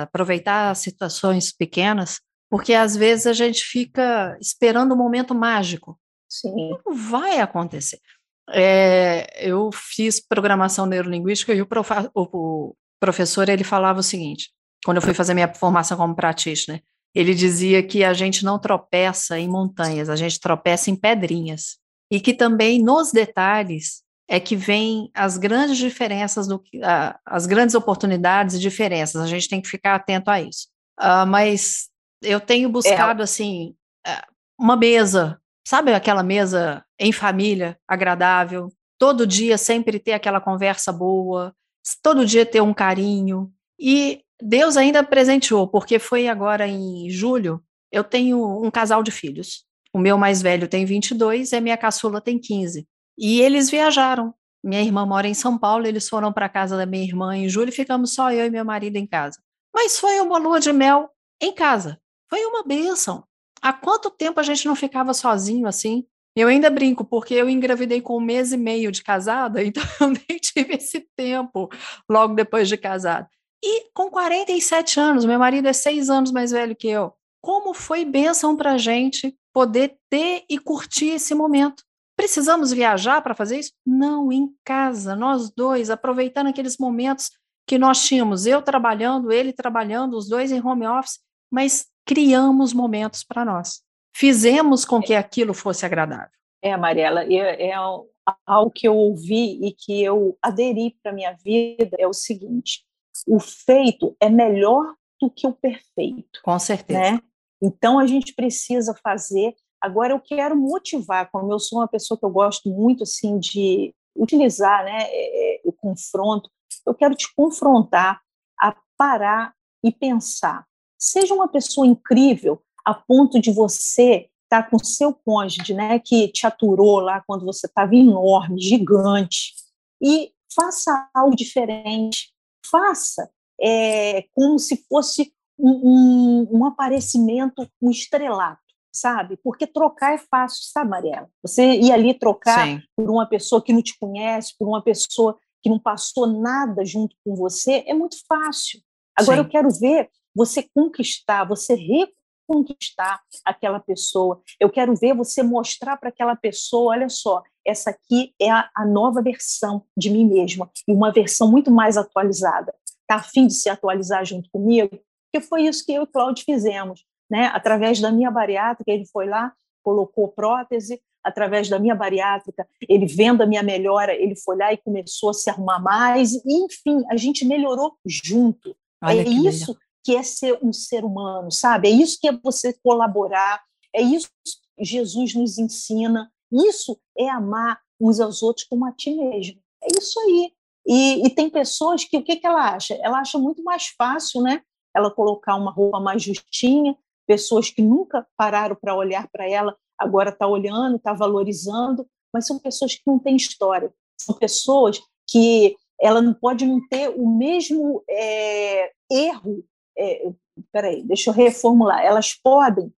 Speaker 2: aproveitar as situações pequenas, porque às vezes a gente fica esperando o um momento mágico.
Speaker 3: Sim.
Speaker 2: Não vai acontecer. É, eu fiz programação neurolinguística e o, prof, o, professor ele falava o seguinte, quando eu fui fazer minha formação como practitioner, ele dizia que a gente não tropeça em montanhas, a gente tropeça em pedrinhas. E que também nos detalhes é que vem as grandes diferenças, do, as grandes oportunidades e diferenças. A gente tem que ficar atento a isso. Uh, mas eu tenho buscado, é. assim, uh, uma mesa, sabe aquela mesa em família, agradável, todo dia sempre ter aquela conversa boa, todo dia ter um carinho. E Deus ainda presenteou, porque foi agora em julho, eu tenho um casal de filhos. O meu mais velho tem 22 e a minha caçula tem 15. E eles viajaram. Minha irmã mora em São Paulo, eles foram para a casa da minha irmã em julho e ficamos só eu e meu marido em casa. Mas foi uma lua de mel em casa. Foi uma bênção. Há quanto tempo a gente não ficava sozinho assim? Eu ainda brinco, porque eu engravidei com um mês e meio de casada, então eu nem tive esse tempo logo depois de casada. E com 47 anos, meu marido é seis anos mais velho que eu. Como foi bênção para a gente poder ter e curtir esse momento? Precisamos viajar para fazer isso? Não, em casa, nós dois, aproveitando aqueles momentos que nós tínhamos, eu trabalhando, ele trabalhando, os dois em home office, mas criamos momentos para nós. Fizemos com que aquilo fosse agradável.
Speaker 3: É, Mariela, é, é algo que eu ouvi e que eu aderi para minha vida é o seguinte: o feito é melhor do que o perfeito.
Speaker 2: Com certeza.
Speaker 3: Né? Então a gente precisa fazer Agora eu quero motivar, como eu sou uma pessoa que eu gosto muito assim de utilizar, né, é, é, o confronto. Eu quero te confrontar a parar e pensar. Seja uma pessoa incrível a ponto de você estar tá com seu cônjuge, né, que te aturou lá quando você estava enorme, gigante, e faça algo diferente. Faça é, como se fosse um, um, um aparecimento, um estrelato sabe? Porque trocar é fácil, sabe, Mariela? Você ir ali trocar Sim. por uma pessoa que não te conhece, por uma pessoa que não passou nada junto com você, é muito fácil. Agora Sim. eu quero ver você conquistar, você reconquistar aquela pessoa. Eu quero ver você mostrar para aquela pessoa, olha só, essa aqui é a, a, nova versão de mim mesma e uma versão muito mais atualizada. Tá afim de se atualizar junto comigo? Porque foi isso que eu e Cláudio fizemos né? Através da minha bariátrica, ele foi lá, colocou prótese, através da minha bariátrica, ele vendo a minha melhora, ele foi lá e começou a se arrumar mais, e, enfim, a gente melhorou junto. Olha é que isso legal. que é ser um ser humano, sabe? É isso que é você colaborar, é isso que Jesus nos ensina, isso é amar uns aos outros como a ti mesmo. É isso aí. E, e tem pessoas que o que, que ela acha? Ela acha muito mais fácil, né? Ela colocar uma roupa mais justinha, pessoas que nunca pararam para olhar para ela, agora está olhando, está valorizando, mas são pessoas que não têm história, são pessoas que ela não pode não ter o mesmo é, erro. É, peraí, deixa eu reformular. Elas podem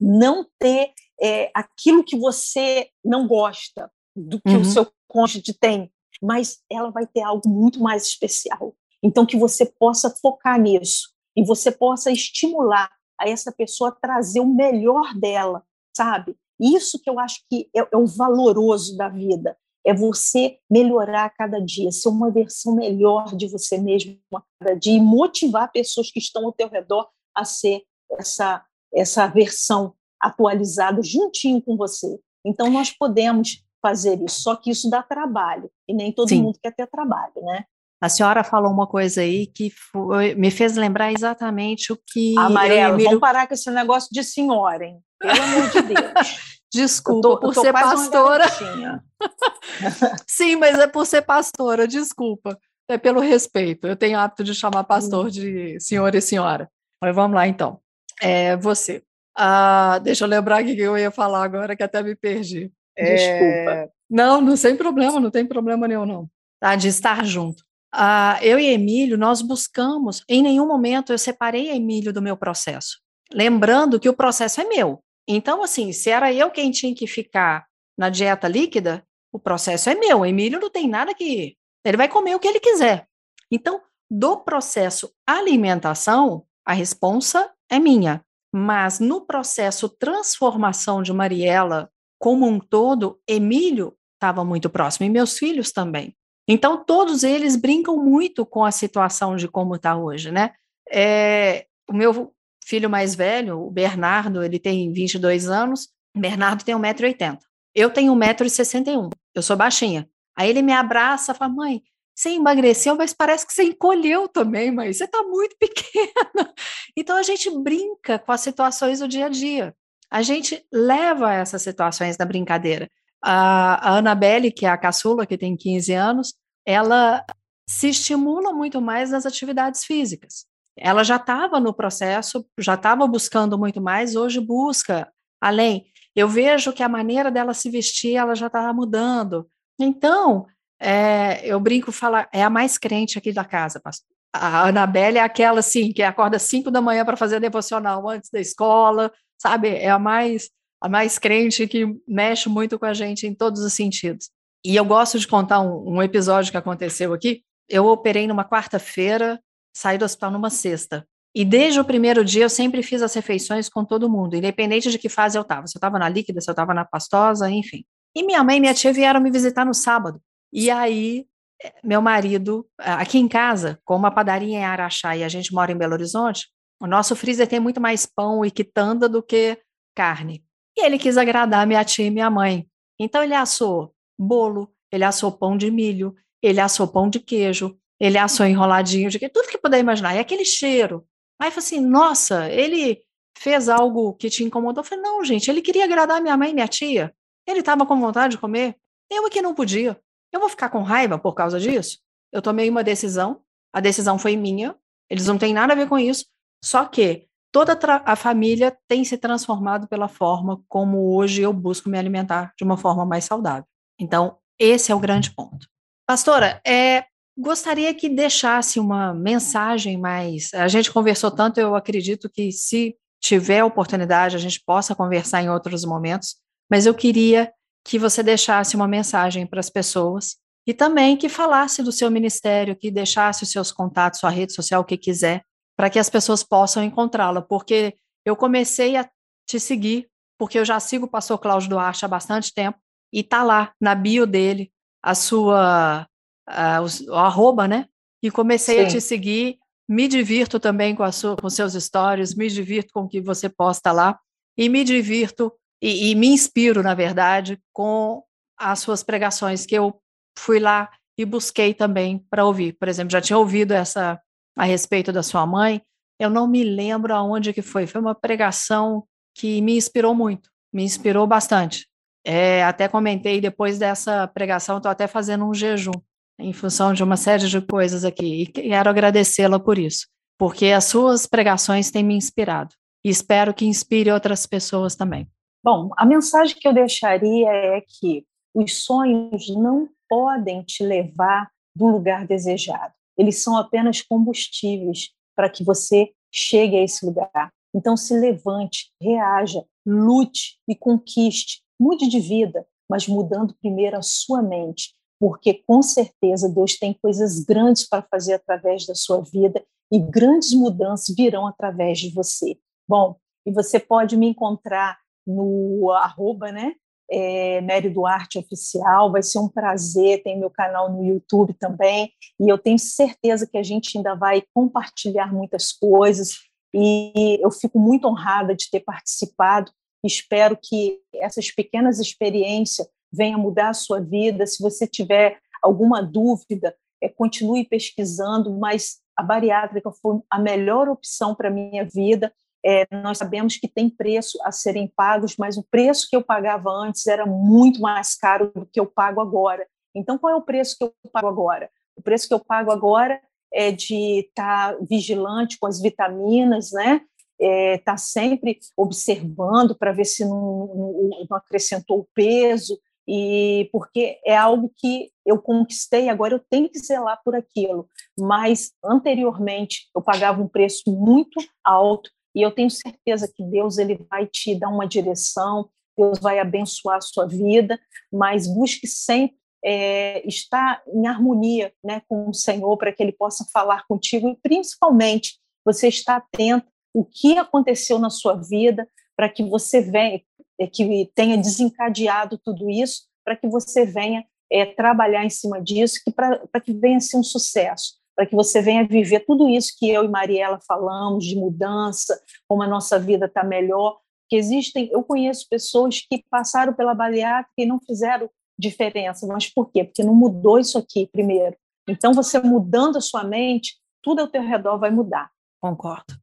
Speaker 3: não ter é, aquilo que você não gosta do que uhum. o seu cônjuge tem, mas ela vai ter algo muito mais especial. Então, que você possa focar nisso e você possa estimular a essa pessoa trazer o melhor dela, sabe? Isso que eu acho que é, é o valoroso da vida, é você melhorar a cada dia, ser uma versão melhor de você mesmo a cada dia e motivar pessoas que estão ao teu redor a ser essa essa versão atualizada juntinho com você. Então nós podemos fazer isso, só que isso dá trabalho e nem todo Sim. mundo quer ter trabalho, né?
Speaker 2: A senhora falou uma coisa aí que foi, me fez lembrar exatamente o que.
Speaker 3: Amarelo, Emílio... vamos parar com esse negócio de senhora, hein? Pelo amor de Deus.
Speaker 2: Desculpa, tô, por ser pastora. Sim, mas é por ser pastora, desculpa. É pelo respeito. Eu tenho hábito de chamar pastor de senhor e senhora. Mas vamos lá, então. É você. Ah, deixa eu lembrar o que eu ia falar agora, que até me perdi.
Speaker 3: Desculpa. É...
Speaker 2: Não, não sem problema, não tem problema nenhum, não. Tá, de estar junto. Uh, eu e Emílio, nós buscamos, em nenhum momento eu separei Emílio do meu processo. Lembrando que o processo é meu. Então, assim, se era eu quem tinha que ficar na dieta líquida, o processo é meu. O Emílio não tem nada que. Ele vai comer o que ele quiser. Então, do processo alimentação, a responsa é minha. Mas no processo transformação de Mariela como um todo, Emílio estava muito próximo e meus filhos também. Então, todos eles brincam muito com a situação de como está hoje, né? É, o meu filho mais velho, o Bernardo, ele tem 22 anos, Bernardo tem 1,80m. Eu tenho 1,61m, eu sou baixinha. Aí ele me abraça e fala, mãe, você emagreceu, mas parece que você encolheu também, mãe, você está muito pequena. Então a gente brinca com as situações do dia a dia. A gente leva essas situações na brincadeira. A, a Annabelle, que é a caçula, que tem 15 anos, ela se estimula muito mais nas atividades físicas. Ela já estava no processo, já estava buscando muito mais, hoje busca além. Eu vejo que a maneira dela se vestir, ela já estava mudando. Então, é, eu brinco, fala, é a mais crente aqui da casa, pastor. A Anabelle é aquela, assim, que acorda cinco da manhã para fazer a devocional antes da escola, sabe? É a mais, a mais crente que mexe muito com a gente em todos os sentidos. E eu gosto de contar um, um episódio que aconteceu aqui. Eu operei numa quarta-feira, saí do hospital numa sexta. E desde o primeiro dia eu sempre fiz as refeições com todo mundo, independente de que fase eu estava. Se eu estava na líquida, se eu estava na pastosa, enfim. E minha mãe e minha tia vieram me visitar no sábado. E aí, eh, meu marido, aqui em casa, com uma padaria em Araxá e a gente mora em Belo Horizonte, o nosso freezer tem muito mais pão e quitanda do que carne. E ele quis agradar minha tia e minha mãe. Então ele assou bolo, ele assou pão de milho, ele assou pão de queijo, ele assou enroladinho de queijo, tudo que puder imaginar. E aquele cheiro. Aí eu falei assim, nossa, ele fez algo que te incomodou. Eu falei, não, gente, ele queria agradar minha mãe e minha tia. Ele estava com vontade de comer. Eu aqui não podia. Eu vou ficar com raiva por causa disso? Eu tomei uma decisão, a decisão foi minha, eles não têm nada a ver com isso, só que toda a família tem se transformado pela forma como hoje eu busco me alimentar de uma forma mais saudável. Então, esse é o grande ponto. Pastora, é, gostaria que deixasse uma mensagem mais. A gente conversou tanto, eu acredito que se tiver oportunidade, a gente possa conversar em outros momentos, mas eu queria que você deixasse uma mensagem para as pessoas e também que falasse do seu ministério, que deixasse os seus contatos, sua rede social, o que quiser, para que as pessoas possam encontrá-la, porque eu comecei a te seguir, porque eu já sigo o pastor Cláudio Duarte há bastante tempo, e está lá na bio dele a sua, o, o arroba, né? E comecei Sim. a te seguir, me divirto também com, a sua, com seus stories, me divirto com o que você posta lá, e me divirto e, e me inspiro, na verdade, com as suas pregações que eu fui lá e busquei também para ouvir. Por exemplo, já tinha ouvido essa a respeito da sua mãe. Eu não me lembro aonde que foi. Foi uma pregação que me inspirou muito, me inspirou bastante. É, até comentei depois dessa pregação, estou até fazendo um jejum em função de uma série de coisas aqui e quero agradecê-la por isso, porque as suas pregações têm me inspirado e espero que inspire outras pessoas também.
Speaker 3: Bom, a mensagem que eu deixaria é que os sonhos não podem te levar do lugar desejado. Eles são apenas combustíveis para que você chegue a esse lugar. Então, se levante, reaja, lute e conquiste. Mude de vida, mas mudando primeiro a sua mente, porque com certeza Deus tem coisas grandes para fazer através da sua vida e grandes mudanças virão através de você. Bom, e você pode me encontrar no arroba, né? É, Mary Duarte Oficial, vai ser um prazer, tem meu canal no YouTube também, e eu tenho certeza que a gente ainda vai compartilhar muitas coisas, e eu fico muito honrada de ter participado, espero que essas pequenas experiências venham mudar a sua vida, se você tiver alguma dúvida, é, continue pesquisando, mas a bariátrica foi a melhor opção para minha vida, é, nós sabemos que tem preço a serem pagos, mas o preço que eu pagava antes era muito mais caro do que eu pago agora. Então, qual é o preço que eu pago agora? O preço que eu pago agora é de estar tá vigilante com as vitaminas, né? Estar é, tá sempre observando para ver se não, não, acrescentou o peso, e porque é algo que eu conquistei, agora eu tenho que zelar por aquilo. Mas anteriormente eu pagava um preço muito alto e eu tenho certeza que Deus ele vai te dar uma direção, Deus vai abençoar a sua vida, mas busque sempre é, estar em harmonia né, com o Senhor para que Ele possa falar contigo e principalmente você estar atento o que aconteceu na sua vida para que você venha, é, que tenha desencadeado tudo isso, para que você venha é, trabalhar em cima disso, que para que venha ser um sucesso, para que você venha viver tudo isso que eu e Mariela falamos de mudança, como a nossa vida está melhor, que existem, eu conheço pessoas que passaram pela bariátrica e não fizeram diferença, mas por quê? Porque não mudou isso aqui primeiro. Então, você mudando a sua mente, tudo ao teu redor vai mudar.
Speaker 2: Concordo.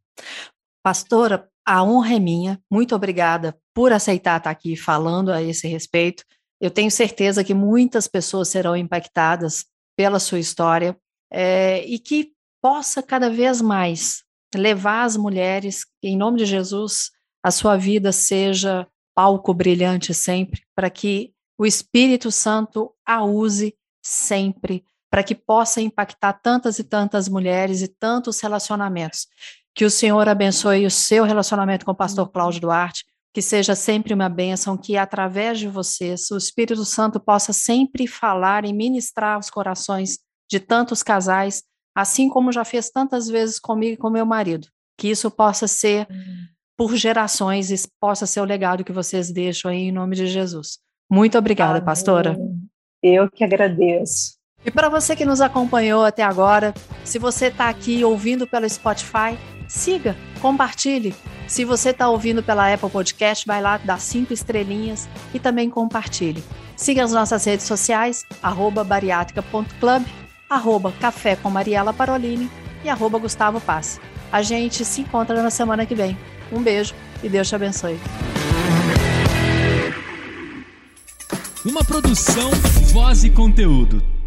Speaker 2: Pastora, a honra é minha. Muito obrigada por aceitar estar aqui falando a esse respeito. Eu tenho certeza que muitas pessoas serão impactadas pela sua história é, e que possa cada vez mais levar as mulheres, em nome de Jesus, a sua vida seja palco brilhante sempre, para que o Espírito Santo a use sempre, para que possa impactar tantas e tantas mulheres e tantos relacionamentos. Que o Senhor abençoe o seu relacionamento com o pastor Cláudio Duarte, que seja sempre uma bênção, que através de vocês o Espírito Santo possa sempre falar e ministrar os corações de tantos casais, assim como já fez tantas vezes comigo e com meu marido. Que isso possa ser por gerações e possa ser o legado que vocês deixam aí em nome de Jesus. Muito obrigada, Amém. pastora.
Speaker 3: Eu que agradeço.
Speaker 2: E para você que nos acompanhou até agora, se você está aqui ouvindo pelo Spotify, siga, compartilhe. Se você está ouvindo pela Apple Podcast, vai lá, dá cinco estrelinhas e também compartilhe. Siga as nossas redes sociais, arroba bariátrica.club, arroba café com Mariela Parolini e arroba Gustavo Passe. A gente se encontra na semana que vem. Um beijo e Deus te abençoe.
Speaker 1: Uma produção, voz e conteúdo.